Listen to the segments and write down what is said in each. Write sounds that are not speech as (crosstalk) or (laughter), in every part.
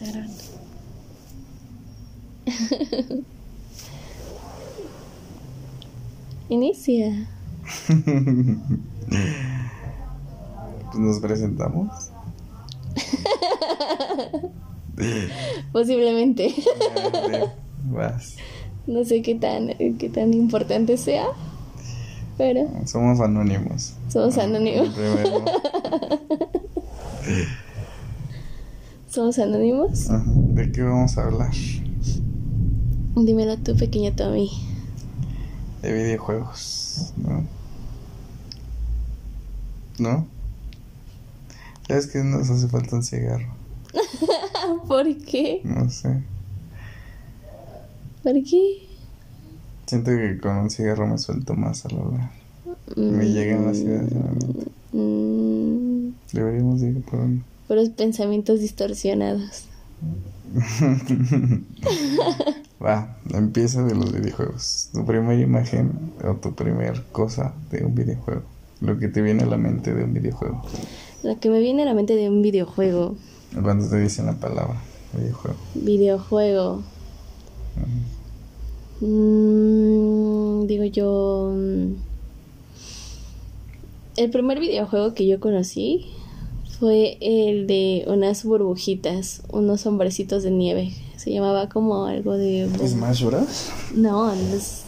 Grabando. Inicia. (laughs) Pues nos presentamos. (laughs) Posiblemente. Vas. No sé qué tan, qué tan importante sea. Pero Somos anónimos. somos anónimos. Primero. (laughs) Somos anónimos. Ajá. ¿De qué vamos a hablar? Dímelo tú, pequeño Tommy. De videojuegos, ¿no? ¿No? ¿Sabes que nos hace falta un cigarro? (laughs) ¿Por qué? No sé. ¿Por qué? Siento que con un cigarro me suelto más al hablar. Me llegan las ideas a la mente. Mm, Deberíamos ir por un... puros pensamientos distorsionados. (laughs) Va, empieza de los videojuegos. Tu primera imagen o tu primer cosa de un videojuego. Lo que te viene a la mente de un videojuego. Lo que me viene a la mente de un videojuego. Cuando te dicen la palabra videojuego. Videojuego. Mm, digo yo. mm, El primer videojuego que yo conocí fue el de unas burbujitas, unos hombrecitos de nieve. Se llamaba como algo de. ¿Smash Bros? No, no es,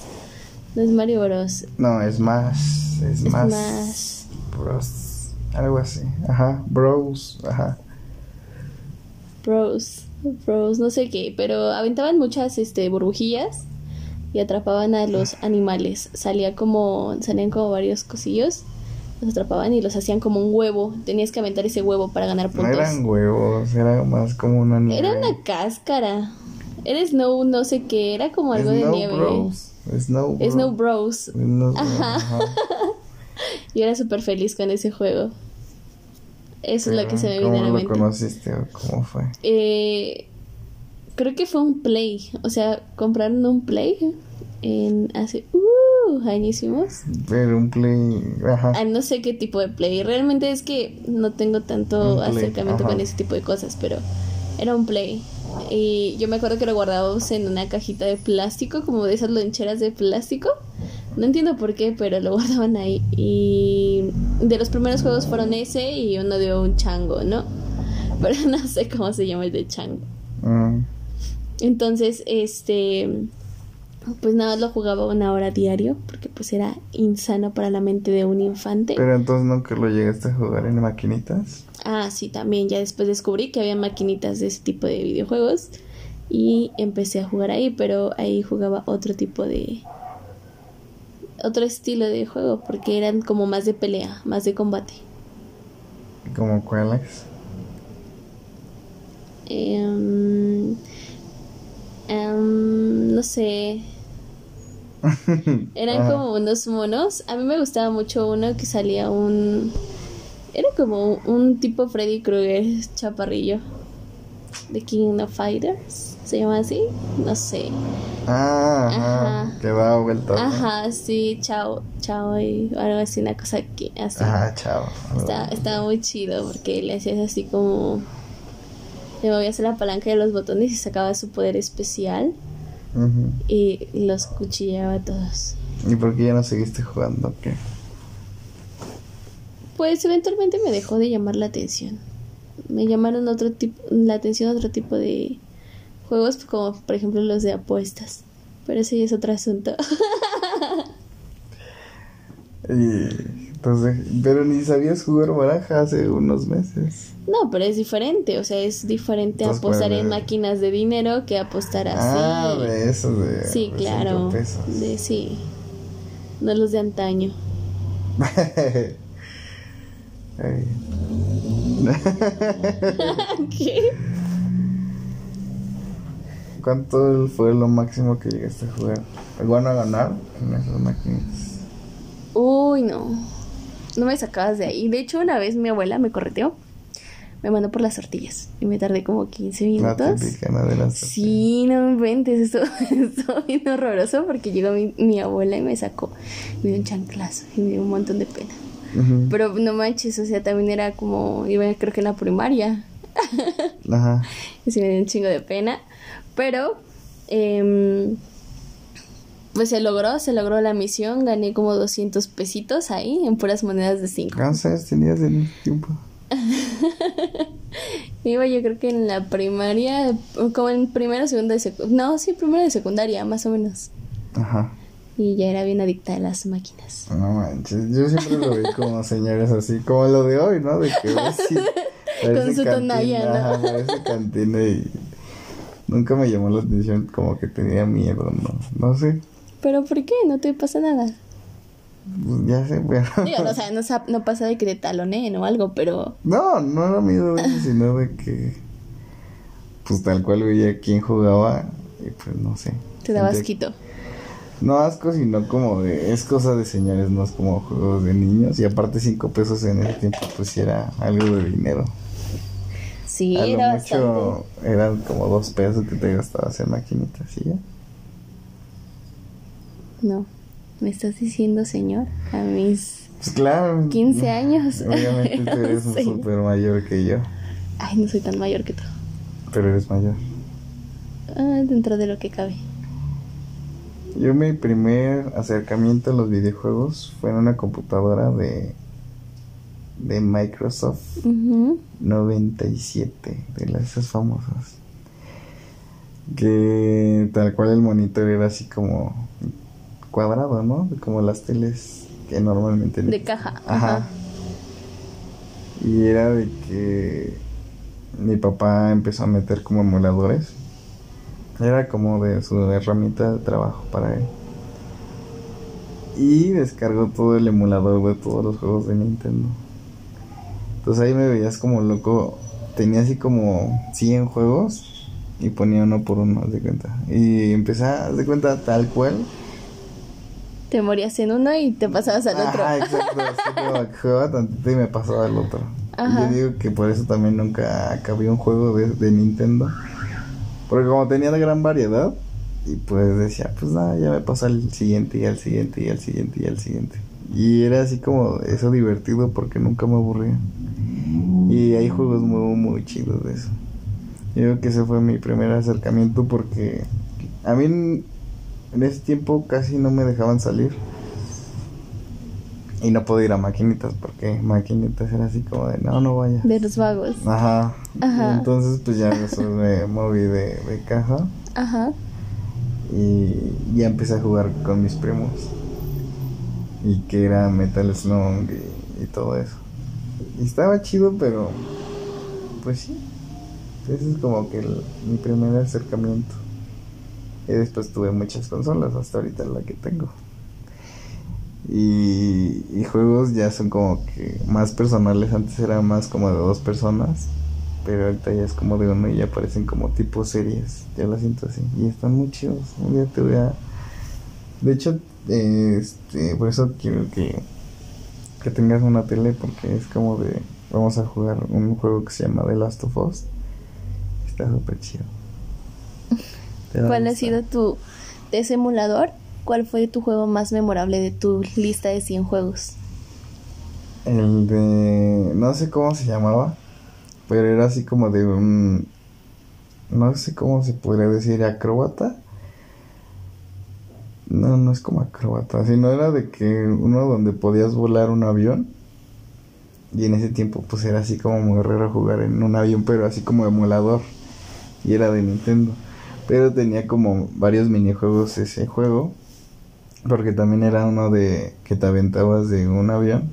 no es Mario Bros. No, es más. Es Es más. más. Bros. Algo así. Ajá. Bros. Ajá. Bros. Bros, no sé qué, pero aventaban muchas este, burbujillas y atrapaban a los animales. Salía como, salían como varios cosillos, los atrapaban y los hacían como un huevo. Tenías que aventar ese huevo para ganar No puntos. eran huevos, era más como una nieve. Era una cáscara. Era Snow, no sé qué, era como algo de nieve. Bros. Snow Bros. Snow Bros. Snow Bros, Ajá. ajá. (laughs) Yo era súper feliz con ese juego. Eso es lo que se me ¿Cómo viene a la lo mente. conociste o cómo fue? Eh, creo que fue un Play. O sea, compraron un Play en hace uh, añísimos. Pero un play. Ajá. Ah, no sé qué tipo de Play. Realmente es que no tengo tanto Play, acercamiento ajá. con ese tipo de cosas, pero era un Play. Y yo me acuerdo que lo guardábamos en una cajita de plástico, como de esas loncheras de plástico. No entiendo por qué, pero lo (laughs) guardaban ahí. Y de los primeros juegos fueron ese y uno de un chango, ¿no? (laughs) Pero no sé cómo se llama el de chango. Mm. Entonces, este, pues nada, lo jugaba una hora diario, porque pues era insano para la mente de un infante. Pero entonces nunca lo llegaste a jugar en maquinitas. Ah, sí, también ya después descubrí que había maquinitas de ese tipo de videojuegos y empecé a jugar ahí, pero ahí jugaba otro tipo de... otro estilo de juego, porque eran como más de pelea, más de combate. ¿Como cuáles? Em, em, no sé, (laughs) Eran como unos monos. A mí me gustaba mucho uno que salía un. Era como un tipo Freddy Krueger chaparrillo. The King of Fighters. ¿Se llama así? No sé. Ah, ajá. Ajá. Que da vuelta. ¿no? Ajá, sí, chao, chao y algo así, una cosa que así. Ajá, chao. Estaba, estaba muy chido porque le hacías así como. Le movías la palanca de los botones y sacaba su poder especial Y los cuchillaba a todos. ¿Y por qué ya no seguiste jugando? ¿Qué? Pues eventualmente me dejó de llamar la atención. Me llamaron otro tipo, la atención otro tipo de juegos, como por ejemplo los de apuestas. Pero ese ya es otro asunto. (laughs) Y entonces, pero ni sabías jugar baraja hace unos meses. no, pero es diferente. O sea, es diferente Entonces, apostar en máquinas de dinero que apostar así. Ah, de eso, de. sí, de claro. pesos. De sí. No los de antaño. (laughs) (laughs) ¿Cuánto fue lo máximo que llegaste a jugar? ¿Van a ganar en esas máquinas? Uy, no. No me sacabas de ahí. De hecho, una vez mi abuela me correteó. Me mandó por las tortillas. Y me tardé como 15 La minutos. ¿no? De las Sí, no me inventes, esto (laughs) estuvo bien horroroso porque llegó mi, mi abuela y me sacó, me dio un chanclazo y me dio un montón de pena. Ujú. Pero no manches, o sea, también era como, iba creo que en la primaria Ajá. (laughs) Y sí me dio un chingo de pena. Pero, em, pues se logró, se logró la misión. Gané como 200 pesitos ahí en puras monedas de 5. ¿Cuántos tenías en tiempo? (laughs) Iba yo creo que en la primaria, como en primero, segundo de secundaria. No, sí, primero de secundaria, más o menos. Ajá. Y ya era bien adicta a las máquinas. No manches, yo siempre lo vi como señores así, como lo de hoy, ¿no? De que sí, (laughs) parece su tonalla, ¿no? Ajá, cantina y nunca me llamó la atención, como que tenía miedo, ¿no? No sé, ¿Pero por qué? No te pasa nada. ya sé, pero... Digo, no, o sea, no, sa- no pasa de que te taloneen o algo, pero... No, no era miedo de eso, sino de que, pues tal cual veía quién jugaba y pues no sé. Te daba asquito. No asco, sino como de, es cosa de señores, no es como juegos de niños. Y aparte cinco pesos en ese tiempo, pues era algo de dinero. Sí, A lo era mucho bastante. eran como dos pesos que te gastabas en maquinitas y ya. No, me estás diciendo, señor, a mis Pues claro. 15 años. Obviamente tú (laughs) eres un Sí. súper mayor que yo, Ay, no soy tan mayor que tú. pero eres mayor. Ah, dentro de lo que cabe. Yo mi primer acercamiento a los videojuegos fue en una computadora de, de Microsoft Ujú. 97, de las esas famosas. Que tal cual el monitor era así como cuadrado, ¿no? Como las teles que normalmente... De caja. Ajá. Ajá. Y era de que mi papá empezó a meter como emuladores. Era como de su herramienta de trabajo para él. Y descargó todo el emulador de todos los juegos de Nintendo. Entonces ahí me veías como loco. Tenía así como 100 juegos y ponía uno por uno, haz de cuenta. Y empecé a haz de cuenta tal cual. Te morías en uno y te pasabas al otro. Ajá, exacto. Así (laughs) que jugaba tantito y me pasaba al otro. Ajá. Yo digo que por eso también nunca acabé un juego de, de Nintendo. Porque como tenía de gran variedad, y pues decía, pues nada, ya me pasa al siguiente y al siguiente y al siguiente y al siguiente. Y era así como eso divertido porque nunca me aburría. Y hay juegos muy, muy chidos de eso. Yo creo que ese fue mi primer acercamiento porque a mí en, ese tiempo casi no me dejaban salir. Y no puedo ir a maquinitas porque maquinitas era así como de no, no vaya. De los vagos. Ajá. Ajá. Entonces pues ya (laughs) después me moví de, de casa Ajá. y ya empecé a jugar con mis primos. Y que era Metal Slug y, y todo eso. Y estaba chido, pero pues sí. Ese es como que el- mi primer acercamiento. Y después tuve muchas consolas, hasta ahorita la que tengo. Y, y juegos ya son como que más personales. Antes era más como de dos personas. Pero ahorita ya es como de uno y ya parecen como tipo series. Ya la siento así. Y están muy chidos. Un día te voy a. De hecho, este, por eso quiero que, que tengas una tele. Porque es como de. Vamos a jugar un juego que se llama The Last of Us. Está súper chido. ¿Cuál ha sido tu, de ese emulador, cuál fue tu juego más memorable de tu lista de 100 juegos? El de. No sé cómo se llamaba. Pero era así como de un. No sé cómo se podría decir. Acróbata. No, no es como acróbata. Sino era de que uno donde podías volar un avión. Y en ese tiempo, pues era así como muy raro jugar en un avión, pero así como emulador. Y era de Nintendo. Pero tenía como varios minijuegos ese juego. Porque también era uno de que te aventabas de un avión.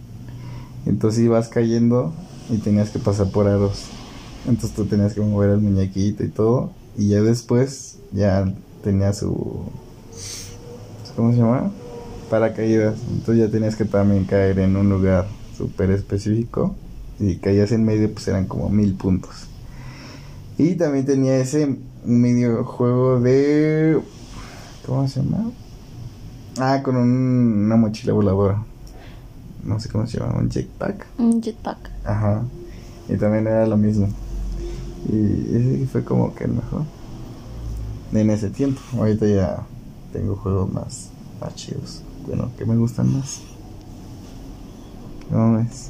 Entonces ibas cayendo y tenías que pasar por aros. Entonces tú tenías que mover el muñequito y todo. Y ya después ya tenía su... ¿Cómo se llama? Paracaídas. Entonces ya tenías que también caer en un lugar súper específico. Y caías en medio pues eran como mil puntos. Y también tenía ese medio juego de... ¿Cómo se llama? Ah, con un- una mochila voladora. No sé cómo se llama, un jetpack. Un jetpack. Ajá. Y también era lo mismo. Y ese fue como que el mejor. En ese tiempo. Ahorita ya tengo juegos más, más chidos. Bueno, que me gustan más. ¿Cómo ves?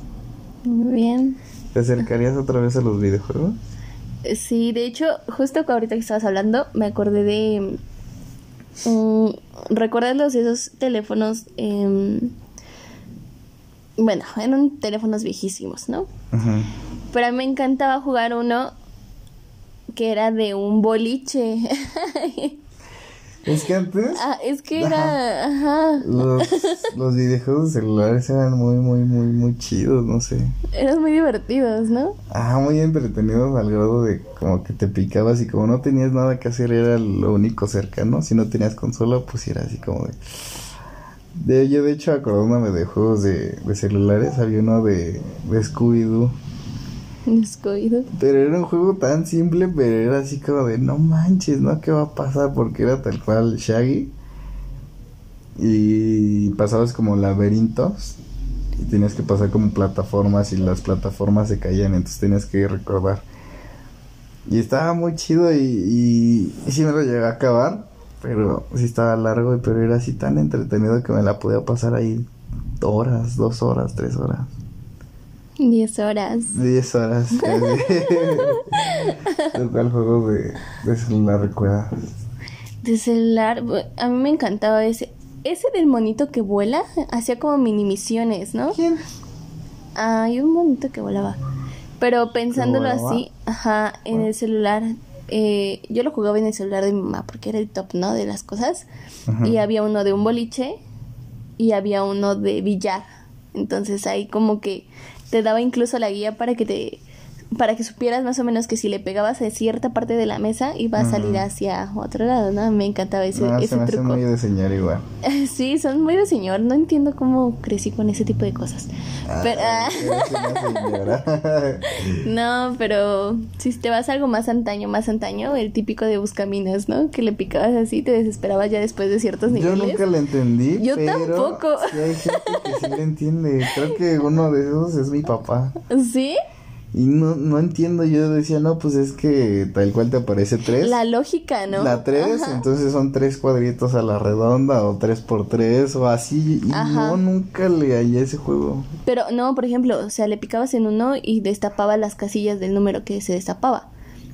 Muy bien. ¿Te acercarías otra vez a los videojuegos? Sí, de hecho, justo ahorita que estabas hablando, me acordé de... mm, ¿Recuerdas los esos teléfonos? em, bueno, eran teléfonos viejísimos, ¿no? Ajá. Pero a mí me encantaba jugar uno que era de un boliche. (laughs) Es que antes ah, es que era... Ajá. los, los videojuegos de celulares eran muy, muy, muy, muy chidos, no sé. Eran muy divertidos, ¿no? Ah, muy entretenidos al grado de como que te picabas y como no tenías nada que hacer era lo único cercano. Si no tenías consola, pues era así como de... de yo de hecho acordándome de juegos de, de celulares, había uno de, de Scooby-Doo. (laughs) Pero era un juego tan simple, pero era así como de no manches, ¿no? ¿Qué va a pasar? Porque era tal cual Shaggy. Y pasabas como laberintos. Y tenías que pasar como plataformas y las plataformas se caían, entonces tenías que recordar. Y estaba muy chido y, y, y sí me lo llegué a acabar, pero sí estaba largo, pero era así tan entretenido que me la podía pasar ahí horas, dos horas, tres horas. Diez horas. 10 horas. (laughs) ¿Cuál juego de, de celular recuerdas? De celular, a mí me encantaba ese. Ese del monito que vuela, hacía como mini misiones, ¿no? ¿Quién? Ah, hay un monito que volaba. Pero pensándolo volaba? así, ajá, en el celular, eh, yo lo jugaba en el celular de mi mamá porque era el top, ¿no? De las cosas. Ajá. Y había uno de un boliche y había uno de billar. Entonces ahí como que te daba incluso la guía para que te para que supieras más o menos que si le pegabas a cierta parte de la mesa iba a salir hacia otro lado, ¿no? Me encantaba ese, No, se ese me hace truco. muy de señor igual. (laughs) Sí, son muy de señor. No entiendo cómo crecí con ese tipo de cosas. Pero, ah, una señora. (laughs) no, pero si te vas a algo más antaño, más antaño, el típico de buscaminas, ¿no? Que le picabas así, te desesperabas ya después de ciertos Yo niveles. nunca le entendí. Yo pero tampoco. Sí hay gente que sí le entiende. Creo que uno de esos es mi papá. ¿Sí? Y no, no entiendo. Yo decía, no, pues es que tal cual te aparece tres. La lógica, ¿no? La 3, Ajá. entonces son tres cuadritos a la redonda o 3 por 3 o así. Y Ajá. no, nunca le hallé ese juego. Pero no, por ejemplo, o sea, le picabas en uno y destapaba las casillas del número que se destapaba.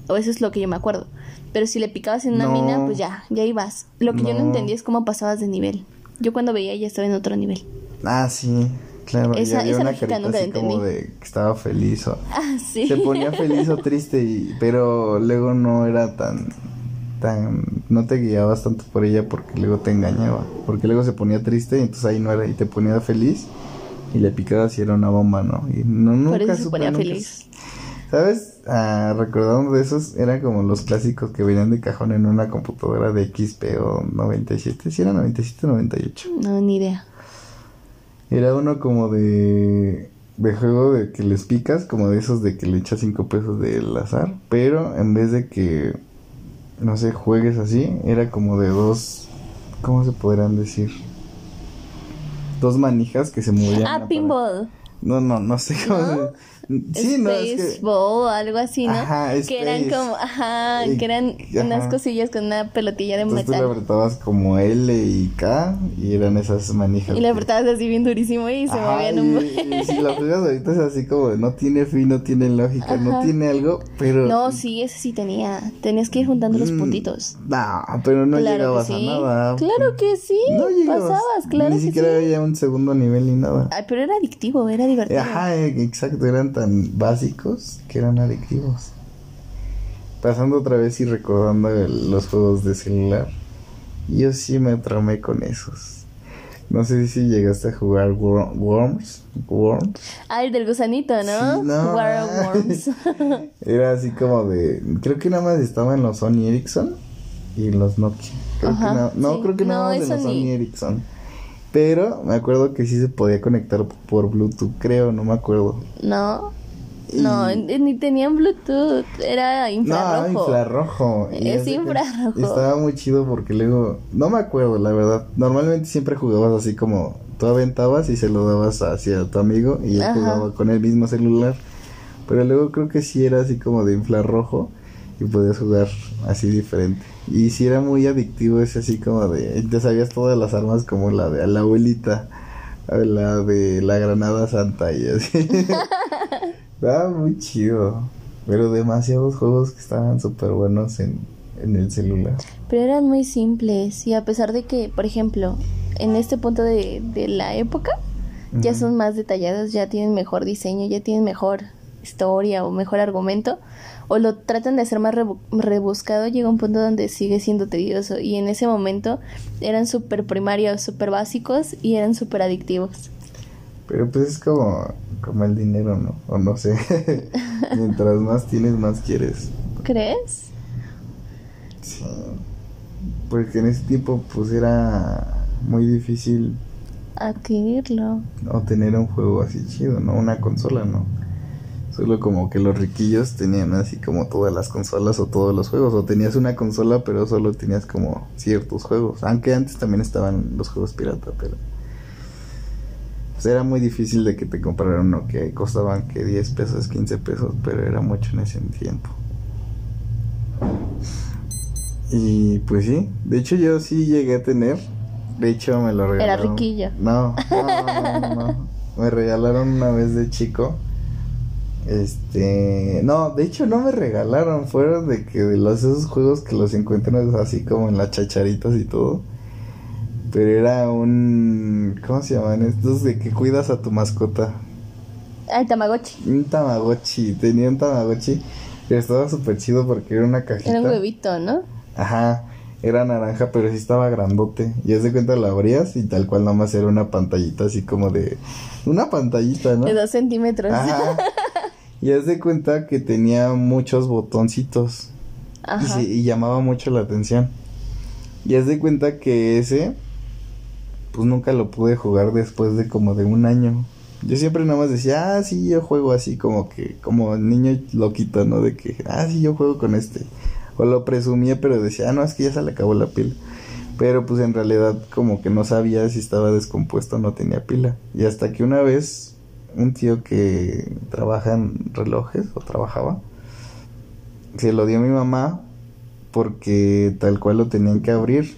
O eso es lo que yo me acuerdo. Pero si le picabas en una No. mina, pues ya, ya ibas. Lo que yo no No. entendía es cómo pasabas de nivel. Yo cuando veía ya estaba en otro nivel. Ah, sí, claro. y Esa- había esa una carita nunca así como de que estaba feliz o... Ah, sí. Se ponía feliz o triste, y, pero luego no era tan... tan No te guiabas tanto por ella porque luego te engañaba. Porque luego se ponía triste y entonces ahí no era y te ponía feliz y le picabas y era una bomba, ¿no? Y no, nunca Por eso se ponía nunca- feliz. ¿Sabes? Ah, recordando de esos, eran como los clásicos que venían de cajón en una computadora de XP o 97. Si era 97 o 98. No, ni idea. Era uno como de, de juego de que les picas, como de esos de que le echas 5 pesos del azar. Pero en vez de que, no sé, juegues así, era como de dos, ¿cómo se podrán decir? Dos manijas que se movían. Ah, pinball. No, no, no sé cómo ¿No? se... Sí, no, es que... Spaceball, algo así, ¿no? Ajá, que eran como, ajá, Y- que eran ajá. unas cosillas con una pelotilla de Entonces tú le metal. apretabas como L y K y eran esas manijas. Y le apretabas así bien durísimo y se Ajá, movían y, un buen. y si lo juegas ahorita es así como no tiene fin, no tiene lógica, no Ajá. tiene algo, pero... No, sí, ese sí tenía. Tenías que ir juntando los Mm, puntitos. No, pero no claro llegabas sí. a nada. Claro que sí. No llegabas. pasabas, claro Ni que siquiera sí. había un segundo nivel ni nada. Ay, pero era adictivo, era divertido. Ajá, exacto, eran tan básicos que eran adictivos. Pasando otra vez y recordando el- los juegos de celular, yo sí me tramé con esos. No sé si llegaste a jugar Wor- Worms. Worms. Ah, el del gusanito, ¿no? Sí, no. War Worms. (laughs) Era así como de. Creo que nada más estaba en los Sony Ericsson y en los Nokia. Creo Ajá, que no, sí. creo que nada No, más en los Sony. Sony Ericsson. Pero me acuerdo que sí se podía conectar por Bluetooth, creo, no me acuerdo. no. No, Y- ni tenían Bluetooth, era infrarrojo. No, infrarrojo. Es infrarrojo. Estaba muy chido porque luego, no me acuerdo, la verdad. Normalmente siempre jugabas así como tú aventabas y se lo dabas hacia tu amigo y él Ajá. jugaba con el mismo celular. Pero luego creo que sí era así como de infrarrojo y podías jugar así diferente. Y sí era muy adictivo ese así como de, te sabías todas las armas como la de la abuelita, la de la granada santa y así. (laughs) Estaba muy chido. pero demasiados juegos que estaban súper buenos en, en el celular. Pero eran muy simples y a pesar de que, por ejemplo, en este punto de, de la época, ya son más detallados, ya tienen mejor diseño, ya tienen mejor historia o mejor argumento, o lo tratan de hacer más rebu- rebuscado, llega un punto donde sigue siendo tedioso y en ese momento eran súper primarios, súper básicos y eran súper adictivos. Pero pues es como, como el dinero, ¿no? O no sé. (laughs) Mientras más tienes, más quieres. ¿Crees? Sí. Porque en ese tiempo pues era muy difícil Adquirirlo. obtener un juego así chido, ¿no? Una consola, ¿no? Solo como que los riquillos tenían así como todas las consolas o todos los juegos. O tenías una consola pero solo tenías como ciertos juegos. Aunque antes también estaban los juegos pirata, pero... Pues era muy difícil de que te compraran uno que costaban que 10 pesos, 15 pesos, pero era mucho en ese tiempo. Y pues sí, de hecho yo sí llegué a tener, de hecho me lo Era regalaron. riquillo. No, no, no, no, no. (laughs) Me regalaron una vez de chico. Este, no, de hecho no me regalaron, fueron de que de los esos juegos que los encuentras así como en las chacharitas y todo. Pero era un ¿cómo se llaman estos de que cuidas a tu mascota? Ay, Tamagotchi. Un Tamagotchi, tenía un Tamagotchi que estaba súper chido porque era una cajita. Era un huevito, ¿no? Ajá, era naranja, pero sí estaba grandote. Y haz de cuenta lo abrías y tal cual nomás era una pantallita así como de. Una pantallita, ¿no? De dos centímetros. Ajá. (laughs) Y haz de cuenta que tenía muchos botoncitos. Y, Ajá. sí, y llamaba mucho la atención. Y haz de cuenta que ese. Pues nunca lo pude jugar después de como de un año. Yo siempre nada más decía, ah, sí, yo juego así como que, como niño loquito, ¿no? De que, ah, sí, yo juego con este. O lo presumía, pero decía, ah, no, es que ya se le acabó la pila. Pero pues en realidad como que no sabía si estaba descompuesto o no tenía pila. Y hasta que una vez un tío que trabaja en relojes o trabajaba, se lo dio a mi mamá porque tal cual lo tenían que abrir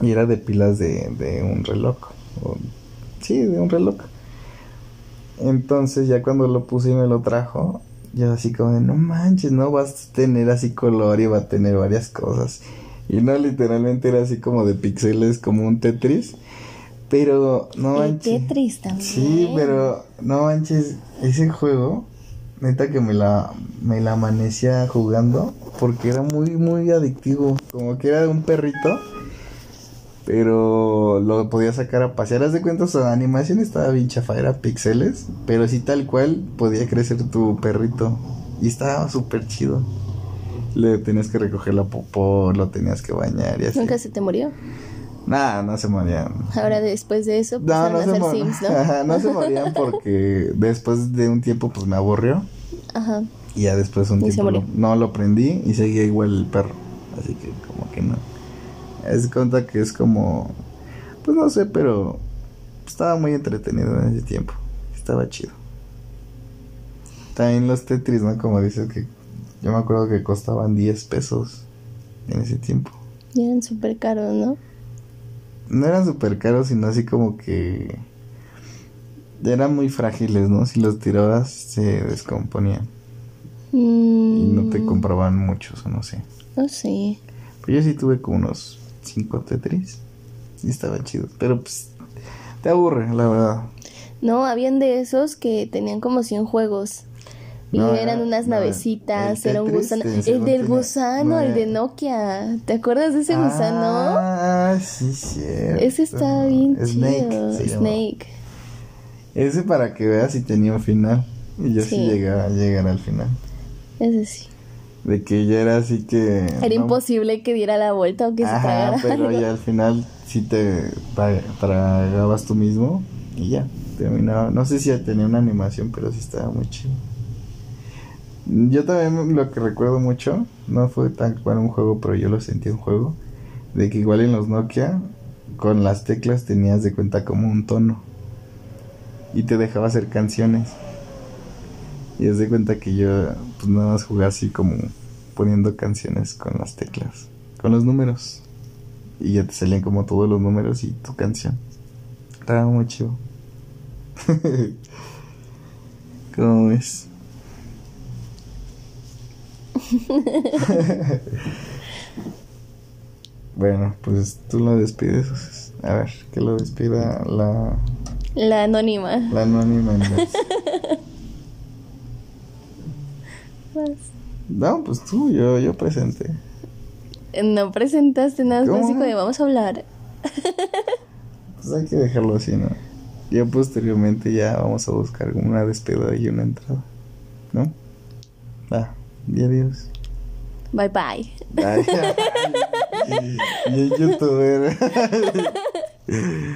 y era de pilas de, de un reloj. sí, de un reloj. Entonces ya cuando lo puse y me lo trajo, yo así como de, no manches, no vas a tener así color y va a tener varias cosas. Y no, literalmente era así como de píxeles, como un Tetris. Pero no El manches. Tetris también. Sí, pero no manches, ese juego, neta que me la, me la amanecía jugando porque era muy, muy adictivo. Como que era un perrito, pero lo podía sacar a pasear. Haz de cuenta, su animación estaba bien chafa, era píxeles, pero sí tal cual podía crecer tu perrito. Y estaba súper chido. Le tenías que recoger la popó, lo tenías que bañar y así. Nunca se te murió. Nah, no se morían. Ahora después de eso, No, pasaron no a se, hacer Sims, ¿no? Ajá, no se morían porque (laughs) después de un tiempo pues me aburrió Ajá. y ya después de un Y tiempo lo- no lo prendí y seguía igual el perro. Así que como que no. Es cuenta que es como pues no sé, pero estaba muy entretenido en ese tiempo. Estaba chido. También los Tetris, ¿no? Como dices que yo me acuerdo que costaban 10 pesos en ese tiempo. Y eran súper caros, ¿no? No eran súper caros, sino así como que eran muy frágiles, ¿no? Si los tirabas se descomponían y no te Mm, compraban muchos, o no sé. No sé. Pero yo sí tuve como unos 5 Tetris y estaba chido, pero pues te aburre, la verdad. No, habían de esos que tenían como 100 juegos. Y No, eran era- unas no, navecitas, era un gusano. El del gusano, no, el de Nokia. ¿Te acuerdas de ese gusano? Ah, sí, cierto. Ese está bien Snake. chido. llama. Snake. Ese para que veas si tenía un final. Y yo sí, Sí. llegaba a llegar al final. Ese sí. De que ya era así que... Era imposible que diera la vuelta o que se tragara pero algo. ya al final sí te tra- tragabas tú mismo y ya, terminaba. No sé si ya tenía una animación, pero sí estaba muy chido. Yo también lo que recuerdo mucho, no fue tan cual un juego, pero yo lo sentí un juego, de que igual en los Nokia, con las teclas tenías de cuenta como un tono y te dejaba hacer canciones. Y es de cuenta que yo, pues nada más jugaba así como poniendo canciones con las teclas, con los números. Y ya te salían como todos los números y tu canción. Estaba muy chido. (laughs) ¿Cómo ves? (laughs) bueno, pues tú lo despides. A ver, que lo despida la... La anónima. La anónima. (laughs) No, pues tú, yo, yo presenté. No presentaste nada básico de vamos a hablar. (laughs) pues hay que dejarlo así, ¿no? Ya posteriormente ya vamos a buscar una despedida y una entrada. ¿No? Ah, y adiós. Bye bye. Ay, (laughs) (laughs) y, y youtuber. (laughs)